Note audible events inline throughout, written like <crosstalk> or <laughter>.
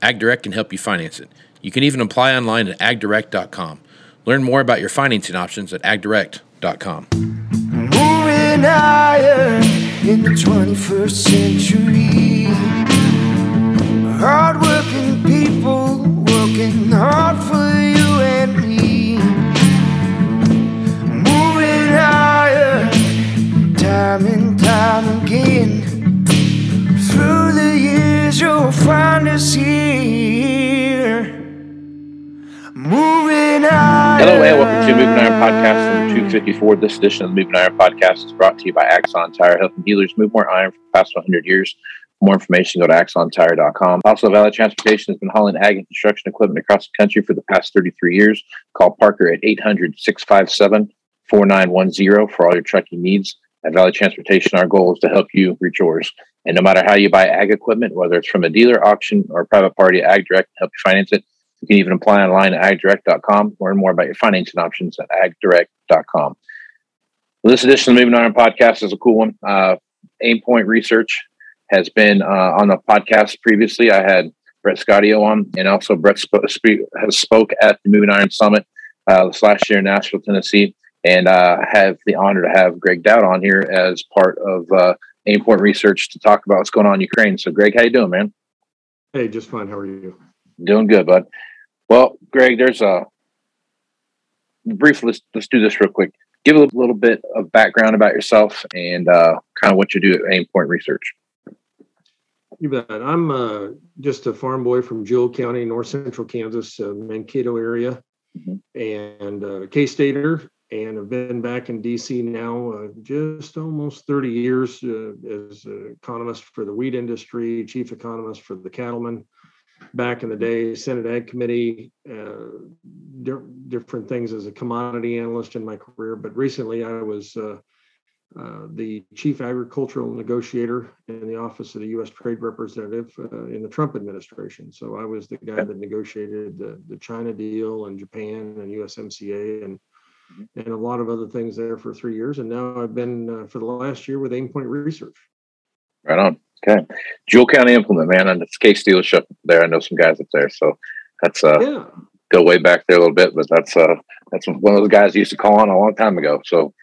Ag Direct can help you finance it. You can even apply online at agdirect.com. Learn more about your financing options at agdirect.com. Moving higher in the 21st century. Hardworking people working hard for you'll find us here. Moving higher. Hello and welcome to Moving Iron Podcast number 254. This edition of the Moving Iron Podcast is brought to you by Axon Tire, helping dealers move more iron for the past 100 years. For more information, go to axontire.com. Also, Valley Transportation has been hauling ag and construction equipment across the country for the past 33 years. Call Parker at 800 657 4910 for all your trucking needs. At Valley Transportation, our goal is to help you reach yours. And no matter how you buy ag equipment, whether it's from a dealer, auction, or private party, Ag Direct can help you finance it. You can even apply online at agdirect.com. Learn more about your financing options at agdirect.com. Well, this edition of the Moving Iron Podcast is a cool one. Uh, Aimpoint Research has been uh, on the podcast previously. I had Brett Sciotto on, and also Brett sp- spe- has spoke at the Moving Iron Summit uh, this last year in Nashville, Tennessee, and uh, have the honor to have Gregg Doud on here as part of uh, Aimpoint Research to talk about what's going on in Ukraine. So, Greg, how you doing, man? Hey, just fine. How are you? Doing good, bud. Well, Greg, there's a brief. Let's let's do this real quick. Give a little bit of background about yourself and uh, kind of what you do at Aimpoint Research. You bet. I'm uh, just a farm boy from Jewell County, north central Kansas, uh, Mankato area, Mhm. and uh, K-Stater, and I've been back in DC now uh, just almost 30 years uh, as economist for the wheat industry, chief economist for the cattlemen. Back in the day, Senate Ag Committee, uh, di- different things as a commodity analyst in my career. But recently, I was uh, uh, the chief agricultural negotiator in the office of the U.S. Trade Representative uh, in the Trump administration. So I was the guy that negotiated the, the China deal and Japan and USMCA and and a lot of other things there for three years. And now I've been uh, for the last year with Aimpoint Research. Right on. Okay. Jewell County Implement, man, and it's Case dealership there. I know some guys up there, so that's uh Yeah, go way back there a little bit, but that's uh that's one of those guys I used to call on a long time ago. So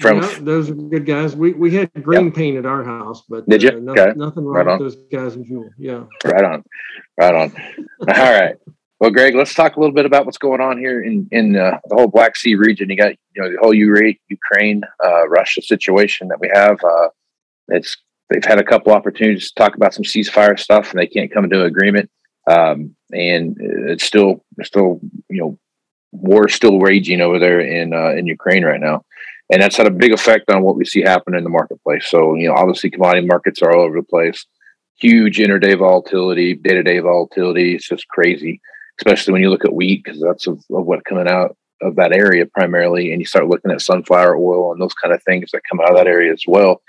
from yeah, those are good guys. We we had green paint at our house, but Did you? uh, no- Okay. nothing wrong on. with those guys in Jewell. Yeah. Right on. Right on. <laughs> All right. Well, Greg, let's talk a little bit about what's going on here in in uh, the whole Black Sea region. You got you know the whole Ukraine uh, Russia situation that we have. Uh, it's they've had a couple opportunities to talk about some ceasefire stuff, and they can't come to an agreement. Um, and it's still still you know war still raging over there in uh, in Ukraine right now, and that's had a big effect on what we see happen in the marketplace. So you know obviously commodity markets are all over the place huge intraday volatility, day to day volatility. It's just crazy, especially when you look at wheat because that's of, of what coming out of that area primarily. And you start looking at sunflower oil and those kind of things that come out of that area as well.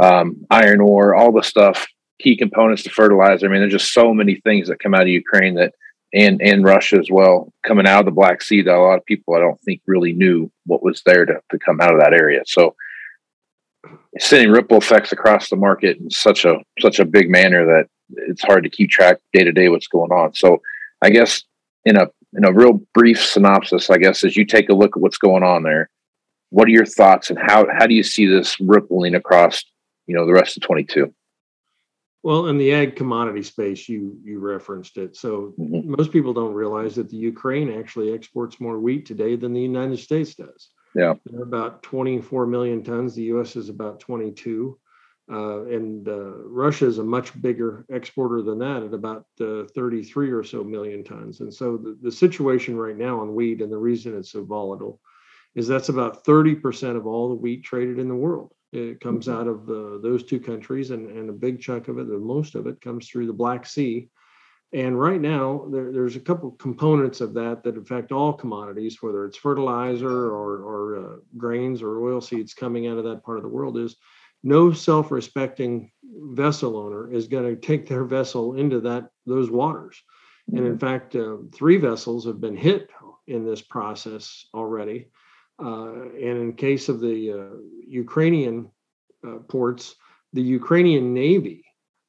Um, iron ore, all the stuff, key components to fertilizer. I mean, there's just so many things that come out of Ukraine that and and Russia as well, coming out of the Black Sea that a lot of people I don't think really knew what was there to, to come out of that area. So sending ripple effects across the market in such a such a big manner that it's hard to keep track day to day what's going on. So I guess in a in a real brief synopsis, I guess as you take a look at what's going on there, what are your thoughts and how how do you see this rippling across you know the rest of 22? Well, in the ag commodity space, you you referenced it. So Mhm. most people don't realize that the Ukraine actually exports more wheat today than the United States does. Yeah. They're about 24 million tons. The U.S. is about 22. Uh, and uh, Russia is a much bigger exporter than that at about uh, 33 or so million tons. And so the, the situation right now on wheat and the reason it's so volatile is that's about 30% of all the wheat traded in the world. It comes mm-hmm. out of the, those two countries, and, and a big chunk of it, the most of it, comes through the Black Sea. And right now, there, there's a couple components of that that affect all commodities, whether it's fertilizer or, or uh, grains or oil seeds coming out of that part of the world. Is no self-respecting vessel owner is going to take their vessel into that those waters. And in mm-hmm. fact, uh, three vessels have been hit in this process already. Uh, and in case of the uh, Ukrainian uh, ports, the Ukrainian Navy,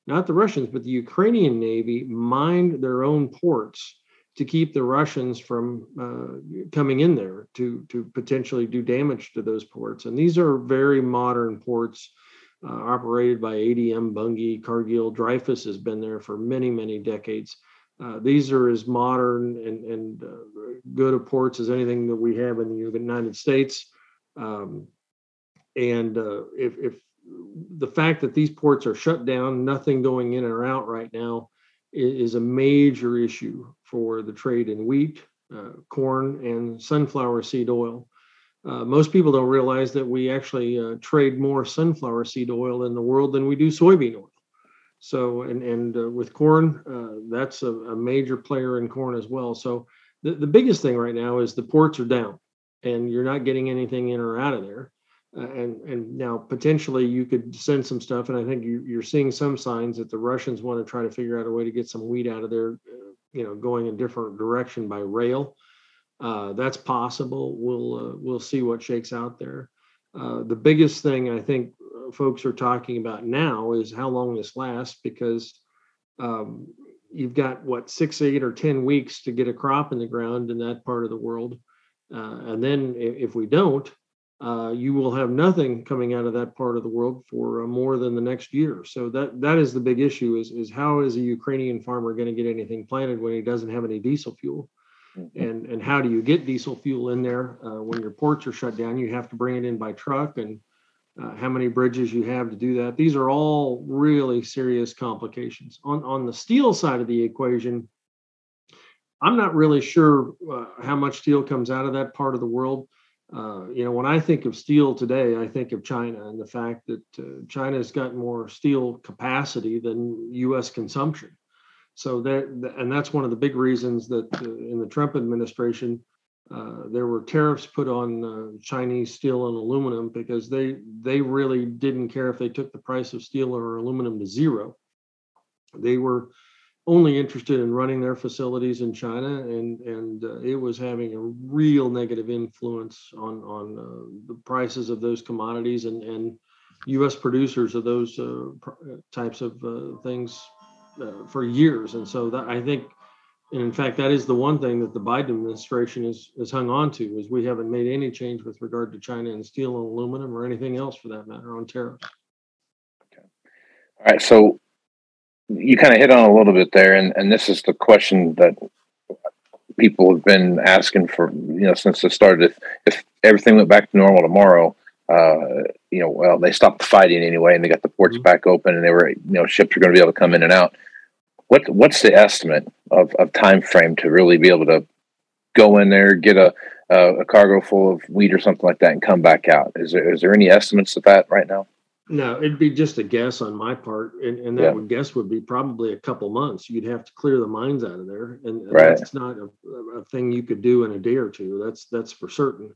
not the Russians, but the Ukrainian Navy mined their own ports to keep the Russians from uh, coming in there to, to potentially do damage to those ports. And these are very modern ports uh, operated by ADM, Bunge, Cargill. Dreyfus has been there for many, many decades. Uh, these are as modern and, and uh, good of ports as anything that we have in the United States. Um, and uh, if, if, the fact that these ports are shut down, nothing going in or out right now, is, a major issue for the trade in wheat, uh, corn, and sunflower seed oil. Uh, most people don't realize that we actually trade more sunflower seed oil in the world than we do soybean oil. So, and and uh, with corn, uh, that's a, a, major player in corn as well. So, the, the biggest thing right now is the ports are down, and you're not getting anything in or out of there. Uh, and and now potentially you could send some stuff, and I think you, you're seeing some signs that the Russians want to try to figure out a way to get some wheat out of there, uh, you know, going a different direction by rail. Uh, that's possible. We'll uh, we'll see what shakes out there. the biggest thing I think folks are talking about now is how long this lasts because um, you've got what six, eight, or 10 weeks to get a crop in the ground in that part of the world. Uh, and then if we don't, uh, you will have nothing coming out of that part of the world for uh, more than the next year. So that that is the big issue: is is how is a Ukrainian farmer going to get anything planted when he doesn't have any diesel fuel? Mm-hmm. And and how do you get diesel fuel in there uh, when your ports are shut down? You have to bring it in by truck, and uh, how many bridges you have to do that. These are all really serious complications. On, on the steel side of the equation, I'm not really sure uh, how much steel comes out of that part of the world. Uh, you know, when I think of steel today, I think of China and the fact that uh, China's got more steel capacity than U.S. consumption. So that, and that's one of the big reasons that uh, in the Trump administration, uh, there were tariffs put on uh, Chinese steel and aluminum because they they really didn't care if they took the price of steel or aluminum to zero. They were only interested in running their facilities in China, and and uh, it was having a real negative influence on on uh, the prices of those commodities and and U.S. producers of those uh, types of things for years. And so that I think and in fact, that is the one thing that the Biden administration is has hung on to is we haven't made any change with regard to China and steel and aluminum or anything else for that matter on tariffs. Okay. All right. So you kind of hit on a little bit there, and, and this is the question that people have been asking for, you know, since the start. If, if everything went back to normal tomorrow, uh, you know, well, they stopped the fighting anyway, and they got the ports mm-hmm. back open, and they were, you know, ships are going to be able to come in and out what what's the estimate of, of time frame to really be able to go in there, get a, a, a cargo full of wheat or something like that, and come back out? Is there is there any estimates of that right now? No, it'd be just a guess on my part, and, and that yeah. would guess would be probably a couple months. You'd have to clear the mines out of there, and, and right. that's not a, a, thing you could do in a day or two. That's that's for certain.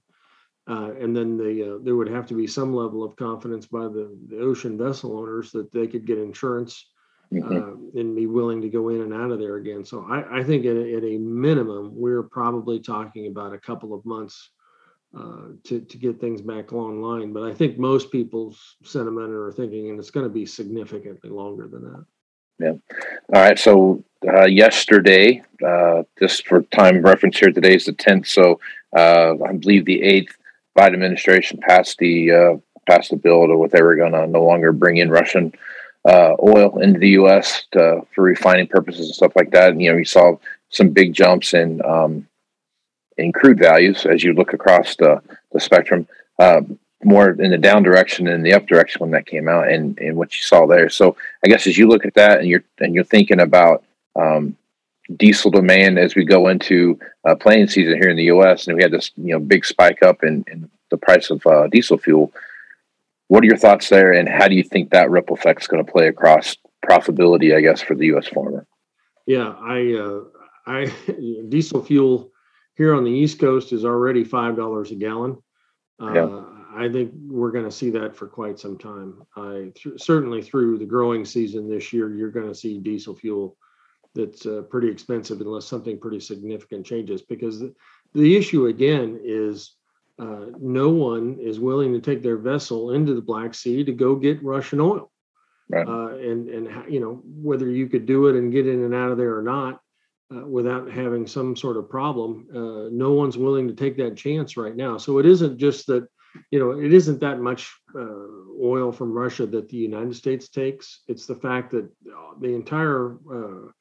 Uh, and then the, uh, there would have to be some level of confidence by the, the ocean vessel owners that they could get insurance mm-hmm. uh, and be willing to go in and out of there again. So I, I think at a, at a, minimum, we're probably talking about a couple of months uh, to, to get things back online. But I think most people's sentiment are thinking, and it's going to be significantly longer than that. Yeah. All right. So uh, yesterday, uh, just for time reference here, today is the 10th. So uh, I believe the 8th, Biden administration passed the uh, passed the bill to what they were going to no longer bring in Russian oil into the U.S. To, for refining purposes and stuff like that. And you know, you saw some big jumps in um, in crude values as you look across the the spectrum. Um, more in the down direction and the up direction when that came out and, and what you saw there. So I guess as you look at that and you're and you're thinking about um, diesel demand as we go into uh, season here in the U.S. and we had this you know big spike up in, in the price of uh, diesel fuel. What are your thoughts there, and how do you think that ripple effect is going to play across profitability? I guess for the U.S. farmer. Yeah, I uh, I <laughs> diesel fuel here on the East Coast is already five dollars a gallon. Uh, yeah. I think we're going to see that for quite some time. I th- certainly through the growing season this year, you're going to see diesel fuel that's uh, pretty expensive unless something pretty significant changes. Because the, the issue again is uh, no one is willing to take their vessel into the Black Sea to go get Russian oil. Right. Uh, and and you know whether you could do it and get in and out of there or not uh, without having some sort of problem. Uh, no one's willing to take that chance right now. So it isn't just that, you know, it isn't that much uh, oil from Russia that the United States takes. It's the fact that uh, the entire uh,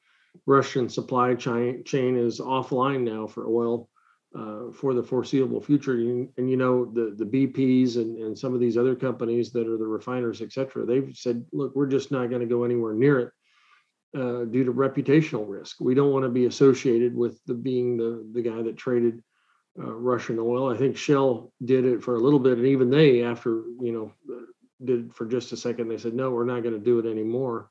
Russian supply chain, chain is offline now for oil. Uh, for the foreseeable future, and, and, you know the the BPs and, and some of these other companies that are the refiners, et cetera, they've said, look, we're just not going to go anywhere near it uh, due to reputational risk. We don't want to be associated with the being the the guy that traded uh, Russian oil. I think Shell did it for a little bit, and even they, after you know, did it for just a second, they said no, we're not going to do it anymore.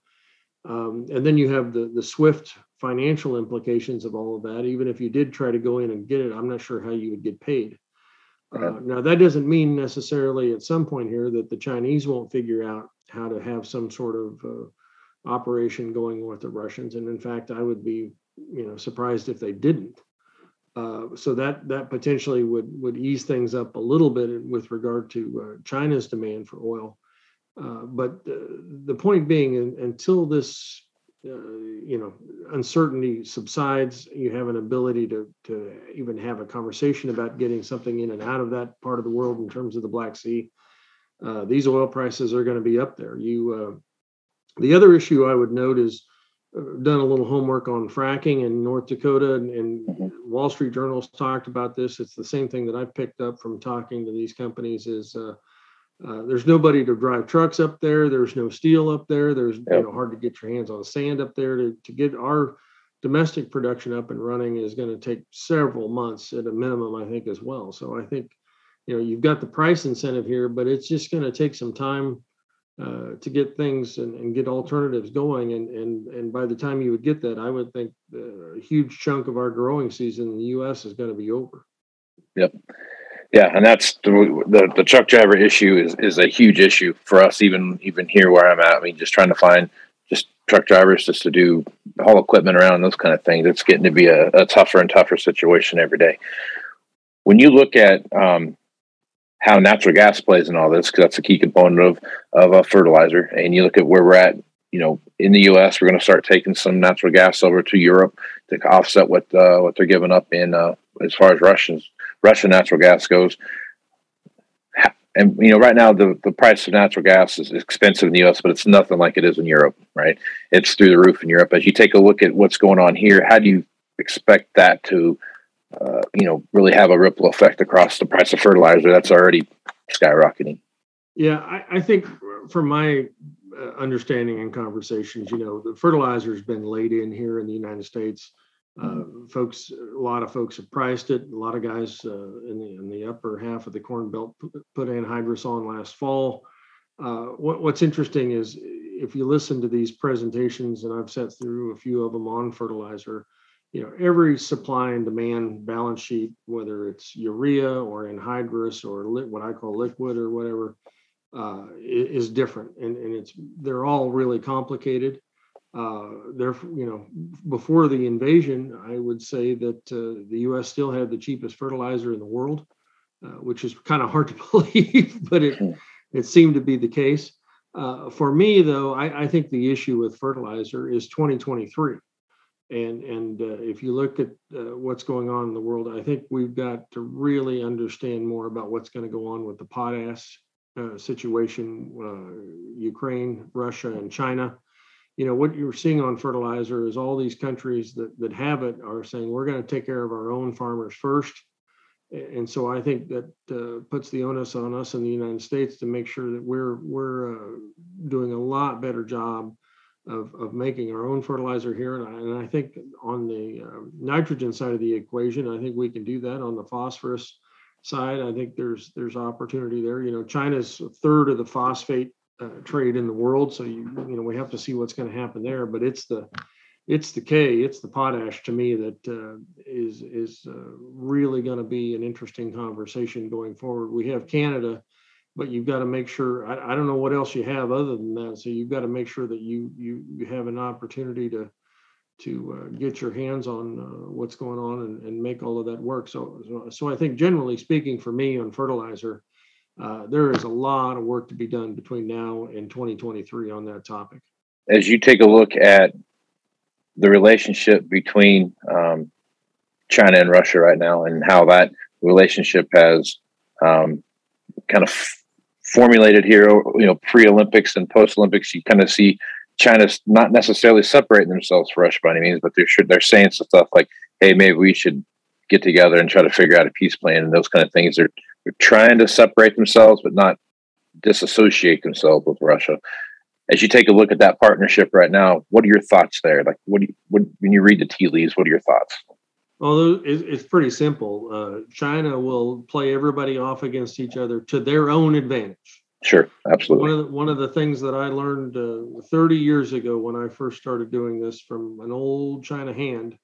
Um, and then you have the the swift financial implications of all of that. Even if you did try to go in and get it, I'm not sure how you would get paid. Uh, now that doesn't mean necessarily at some point here that the Chinese won't figure out how to have some sort of uh, operation going with the Russians. And in fact, I would be, you know, surprised if they didn't. Uh, so that that potentially would would ease things up a little bit with regard to uh, China's demand for oil. Uh, but uh, the point being, until this, uh, you know, uncertainty subsides, you have an ability to to even have a conversation about getting something in and out of that part of the world in terms of the Black Sea. Uh, these oil prices are going to be up there. You the other issue I would note is uh, done a little homework on fracking in North Dakota, and, and mm-hmm. Wall Street Journal's talked about this. It's the same thing that I picked up from talking to these companies. Is uh, uh, there's nobody to drive trucks up there. There's no steel up there. There's yep. you know hard to get your hands on sand up there. To to get our domestic production up and running is going to take several months at a minimum, I think, as well. So I think you know you've got the price incentive here, but it's just going to take some time uh, to get things and, and, get alternatives going. And, and, and by the time you would get that, I would think a huge chunk of our growing season in the U.S. is going to be over. Yep. Yeah, and that's the, the, the truck driver issue is is a huge issue for us, even even here where I'm at. I mean, just trying to find just truck drivers just to do haul equipment around those kind of things. It's getting to be a, a tougher and tougher situation every day. When you look at um, how natural gas plays in all this because that's a key component of of a fertilizer. And you look at where we're at, you know, in the U.S., we're going to start taking some natural gas over to Europe to offset what uh, what they're giving up in uh, as far as Russians Russian natural gas goes. And you know, right now the, the price of natural gas is expensive in the U.S., but it's nothing like it is in Europe. Right? It's through the roof in Europe. As you take a look at what's going on here, how do you expect that to uh, you know, really have a ripple effect across the price of fertilizer that's already skyrocketing. Yeah, I, I think from my uh, understanding and conversations, you know, the fertilizer has been laid in here in the United States. Uh, mm-hmm. folks, a lot of folks have priced it. A lot of guys uh, in the in the upper half of the corn belt put, put anhydrous on last fall. Uh, what, what's interesting is if you listen to these presentations, and I've sat through a few of them on fertilizer, you know every supply and demand balance sheet whether it's urea or anhydrous or li- what i call liquid or whatever uh, is different. And, and it's they're all really complicated. Uh, they're you know before the invasion i would say that uh, the us still had the cheapest fertilizer in the world uh, which is kind of hard to <laughs> believe but it hmm. it seemed to be the case. Uh, for me though I, I think the issue with fertilizer is 2023 and and uh, if you look at uh, what's going on in the world, I think we've got to really understand more about what's going to go on with the potash uh, situation, uh, Ukraine, Russia, and China. You know what you're seeing on fertilizer is all these countries that that have it are saying we're going to take care of our own farmers first, and so I think that uh, puts the onus on us in the United States to make sure that we're we're uh, doing a lot better job of, of making our own fertilizer here. And I, and I think on the uh, nitrogen side of the equation, I think we can do that. On the phosphorus side, I think there's there's opportunity there. You know, China's a third of the phosphate uh, trade in the world, so you you know we have to see what's going to happen there. But it's the it's the K, it's the potash to me that uh, is is uh, really going to be an interesting conversation going forward. We have Canada, but you've got to make sure. I, I don't know what else you have other than that. So you've got to make sure that you you you have an opportunity to to uh, get your hands on uh, what's going on and, and make all of that work. So, so so I think generally speaking, for me on fertilizer, uh, there is a lot of work to be done between now and 2023 on that topic. As you take a look at the relationship between um, China and Russia right now, and how that relationship has um, kind of formulated here. You know, pre-Olympics and post-Olympics, you kind of see China's not necessarily separating themselves from Russia by any means, but they're they're saying some stuff like, "Hey, maybe we should get together and try to figure out a peace plan," and those kind of things. They're they're trying to separate themselves, but not disassociate themselves with Russia as you take a look at that partnership right now, what are your thoughts there? Like, what do you, what, when you read the tea leaves, what are your thoughts? Well, it's pretty simple. Uh, China will play everybody off against each other to their own advantage. Sure, absolutely. One of the, one of the things that I learned uh, 30 years ago when I first started doing this from an old China hand,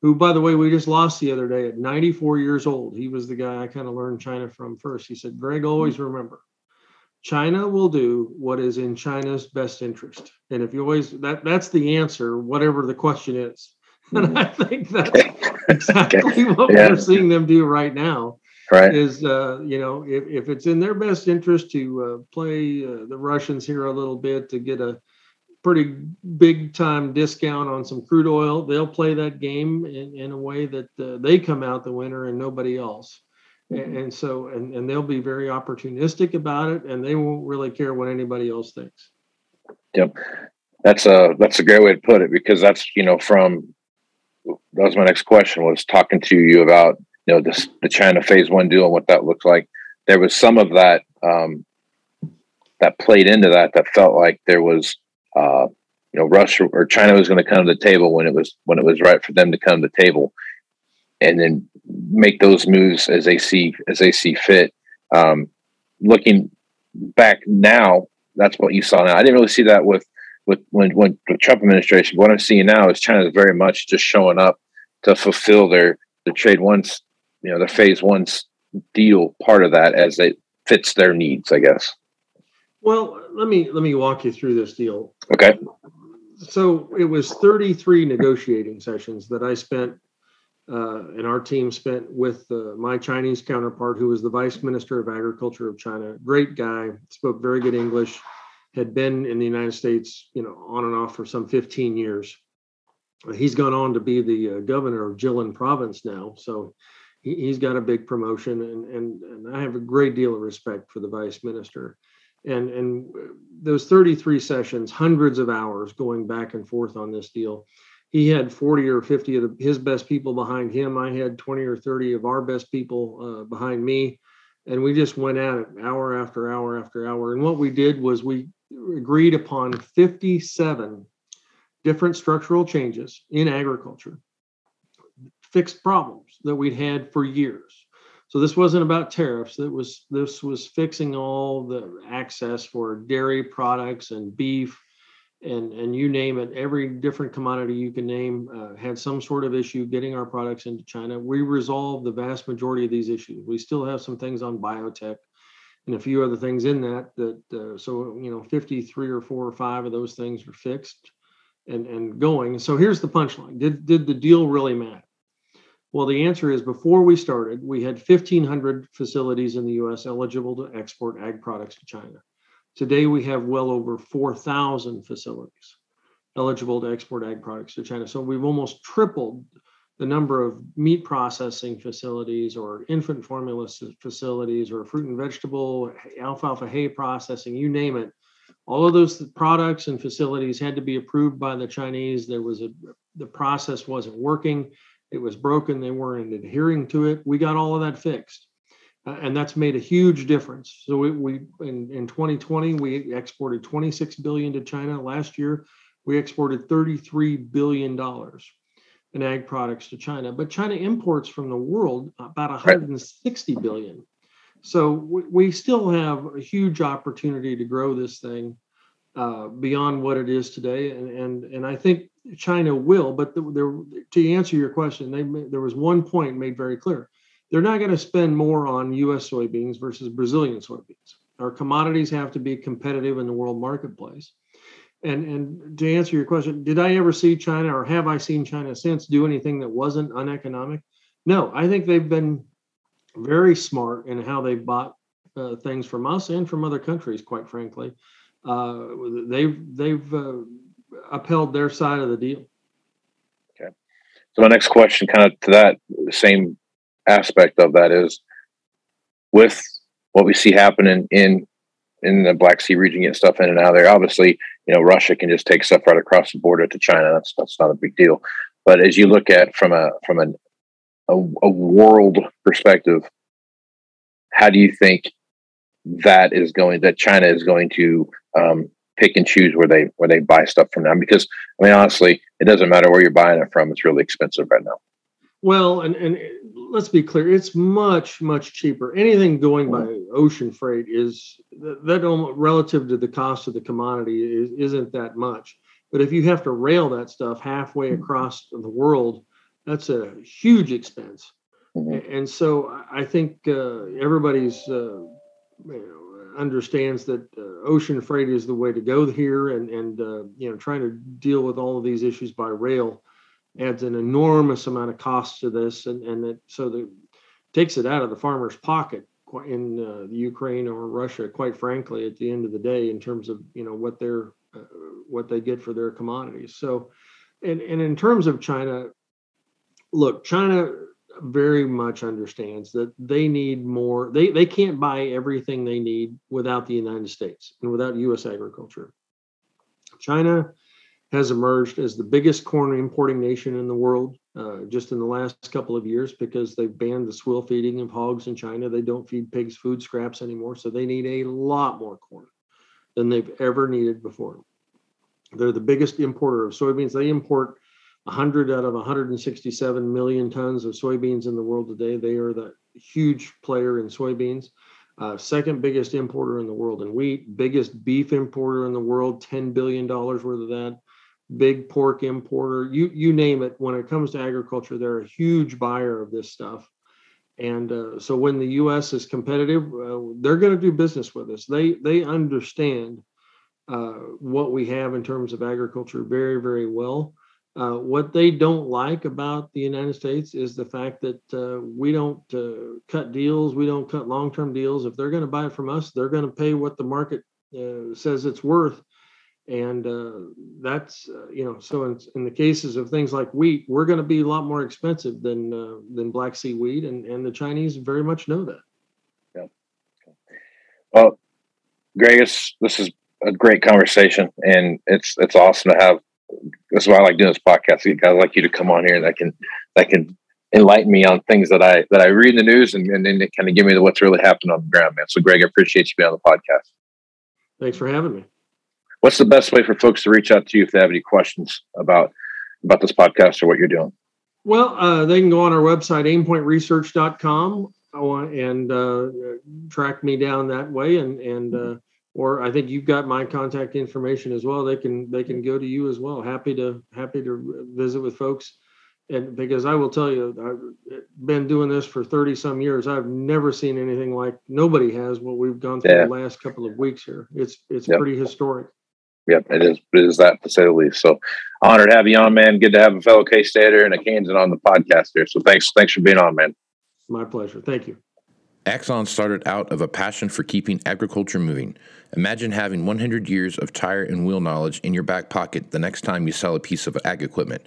who, by the way, we just lost the other day at 94 years old. He was the guy I kind of learned China from first. He said, Greg, always remember China will do what is in China's best interest. And if you always that that's the answer, whatever the question is. <laughs> And I think that's exactly okay. what yeah. we're seeing them do right now. Right. Is uh, you know, if, if it's in their best interest to uh, play uh, the Russians here a little bit to get a pretty big time discount on some crude oil, they'll play that game in, in a way that uh, they come out the winner and nobody else and, so and, and they'll be very opportunistic about it and they won't really care what anybody else thinks yep that's a that's a great way to put it because that's you know from that was my next question was talking to you about you know this the china phase one deal and what that looks like there was some of that um, that played into that that felt like there was uh, you know russia or china was going to come to the table when it was when it was right for them to come to the table and then make those moves as they see as they see fit. Um, looking back now, that's what you saw now. I didn't really see that with with when when the Trump administration. What I'm seeing now is China is very much just showing up to fulfill their the trade once you know the phase one deal part of that as it fits their needs, I guess. Well, let me let me walk you through this deal. Okay. So it was 33 negotiating sessions that I spent uh, and our team spent with uh, my Chinese counterpart, who was the vice minister of agriculture of China. Great guy, spoke very good English, had been in the United States, you know, on and off for some 15 years. He's gone on to be the uh, governor of Jilin province now, so he, has got a big promotion, and, and and I have a great deal of respect for the vice minister. And and those 33 sessions, hundreds of hours going back and forth on this deal he had 40 or 50 of the, his best people behind him. I had 20 or 30 of our best people uh, behind me. And we just went at it hour after hour after hour. And what we did was we agreed upon 57 different structural changes in agriculture, fixed problems that we'd had for years. So this wasn't about tariffs. That was this was fixing all the access for dairy products and beef and and you name it every different commodity you can name uh, had some sort of issue getting our products into china. We resolved the vast majority of these issues. We still have some things on biotech and a few other things in that that uh, so you know 53 or 4 or 5 of those things are fixed and and going. So here's the punchline. Did did the deal really matter? Well the answer is before we started we had 1500 facilities in the us eligible to export ag products to china Today, we have well over 4,000 facilities eligible to export ag products to China. So we've almost tripled the number of meat processing facilities or infant formula facilities or fruit and vegetable, alfalfa hay processing, you name it. All of those products and facilities had to be approved by the Chinese. There was a, the process wasn't working. it was broken. They weren't adhering to it. We got all of that fixed. Uh, and that's made a huge difference. So we, we in, in 2020 we exported 26 billion to China. Last year we exported 33 billion dollars in ag products to China, but China imports from the world about 160 billion. So we, we still have a huge opportunity to grow this thing uh, beyond what it is today, and and and I think China will. But the, there, to answer your question, they there was one point made very clear they're not going to spend more on US soybeans versus Brazilian soybeans. Our commodities have to be competitive in the world marketplace. And, and to answer your question, did I ever see China or have I seen China since do anything that wasn't uneconomic? No, I think they've been very smart in how they bought uh, things from us and from other countries, quite frankly. Uh, they've they've uh, upheld their side of the deal. Okay. So my next question, kind of to that same aspect of that is with what we see happening in in the Black Sea region, get stuff in and out of there. Obviously, you know, Russia can just take stuff right across the border to China. That's that's not a big deal. But as you look at from a from an, a, a world perspective, how do you think that is going that China is going to um, pick and choose where they where they buy stuff from now? Because I mean, honestly, it doesn't matter where you're buying it from; it's really expensive right now. Well, and and let's be clear, it's much much cheaper. Anything going by ocean freight is that relative to the cost of the commodity is, isn't that much. But if you have to rail that stuff halfway mm-hmm. across the world, that's a huge expense. Mm-hmm. And so I think uh, everybody's uh, you know, understands that uh, ocean freight is the way to go here, and and uh, you know trying to deal with all of these issues by rail adds an enormous amount of cost to this, and and it, so the takes it out of the farmer's pocket in uh, Ukraine or Russia. Quite frankly, at the end of the day, in terms of you know what they're uh, what they get for their commodities. So, and and in terms of China, look, China very much understands that they need more. They they can't buy everything they need without the United States and without U.S. agriculture. China has emerged as the biggest corn importing nation in the world uh, just in the last couple of years because they've banned the swill feeding of hogs in China. They don't feed pigs food scraps anymore. So they need a lot more corn than they've ever needed before. They're the biggest importer of soybeans. They import 100 out of 167 million tons of soybeans in the world today. They are the huge player in soybeans. Uh, second biggest importer in the world in wheat, biggest beef importer in the world, $10 billion worth of that big pork importer, you you name it. When it comes to agriculture, they're a huge buyer of this stuff. And uh, so when the U.S. is competitive, uh, they're going to do business with us. They they understand uh, what we have in terms of agriculture very very well. Uh, what they don't like about the United States is the fact that uh, we don't uh, cut deals, we don't cut long term deals. If they're going to buy it from us, they're going to pay what the market says it's worth and uh, that's uh, you know so in, in, the cases of things like wheat we're going to be a lot more expensive than uh, than black sea wheat and and the chinese very much know that. Yeah well greg this is a great conversation and it's it's awesome to have that's why i like doing this podcast i like you to come on here that can that can enlighten me on things that i that i read in the news and, and then it kind of give me the, what's really happening on the ground man. So greg i appreciate you being on the podcast. Thanks for having me what's the best way for folks to reach out to you if they have any questions about about this podcast or what you're doing? Well, uh, they can go on our website, aimpointresearch.com, and uh, track me down that way. And and uh, or I think you've got my contact information as well. They can they can go to you as well. Happy to happy to visit with folks. And because I will tell you, I've been doing this for 30 some years. I've never seen anything like nobody has what we've gone through yeah. the last couple of weeks here. It's it's yep. pretty historic. Yep, it is. It is that to say the least. So, honored to have you on, man. Good to have a fellow K Stater and a Kansan on the podcast here. So, thanks, thanks for being on, man. My pleasure. Thank you. Axon started out of a passion for keeping agriculture moving. Imagine having 100 years of tire and wheel knowledge in your back pocket the next time you sell a piece of ag equipment.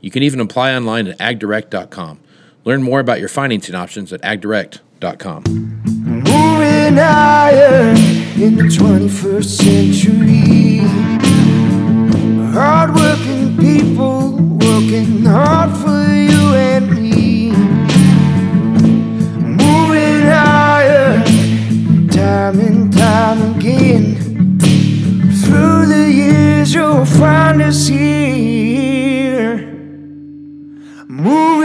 You can even apply online at agdirect.com. Learn more about your financing options at agdirect.com. Moving higher in the 21st century. Hardworking people working hard for you and me. Moving higher, time and time again. Through the years, you'll find us here move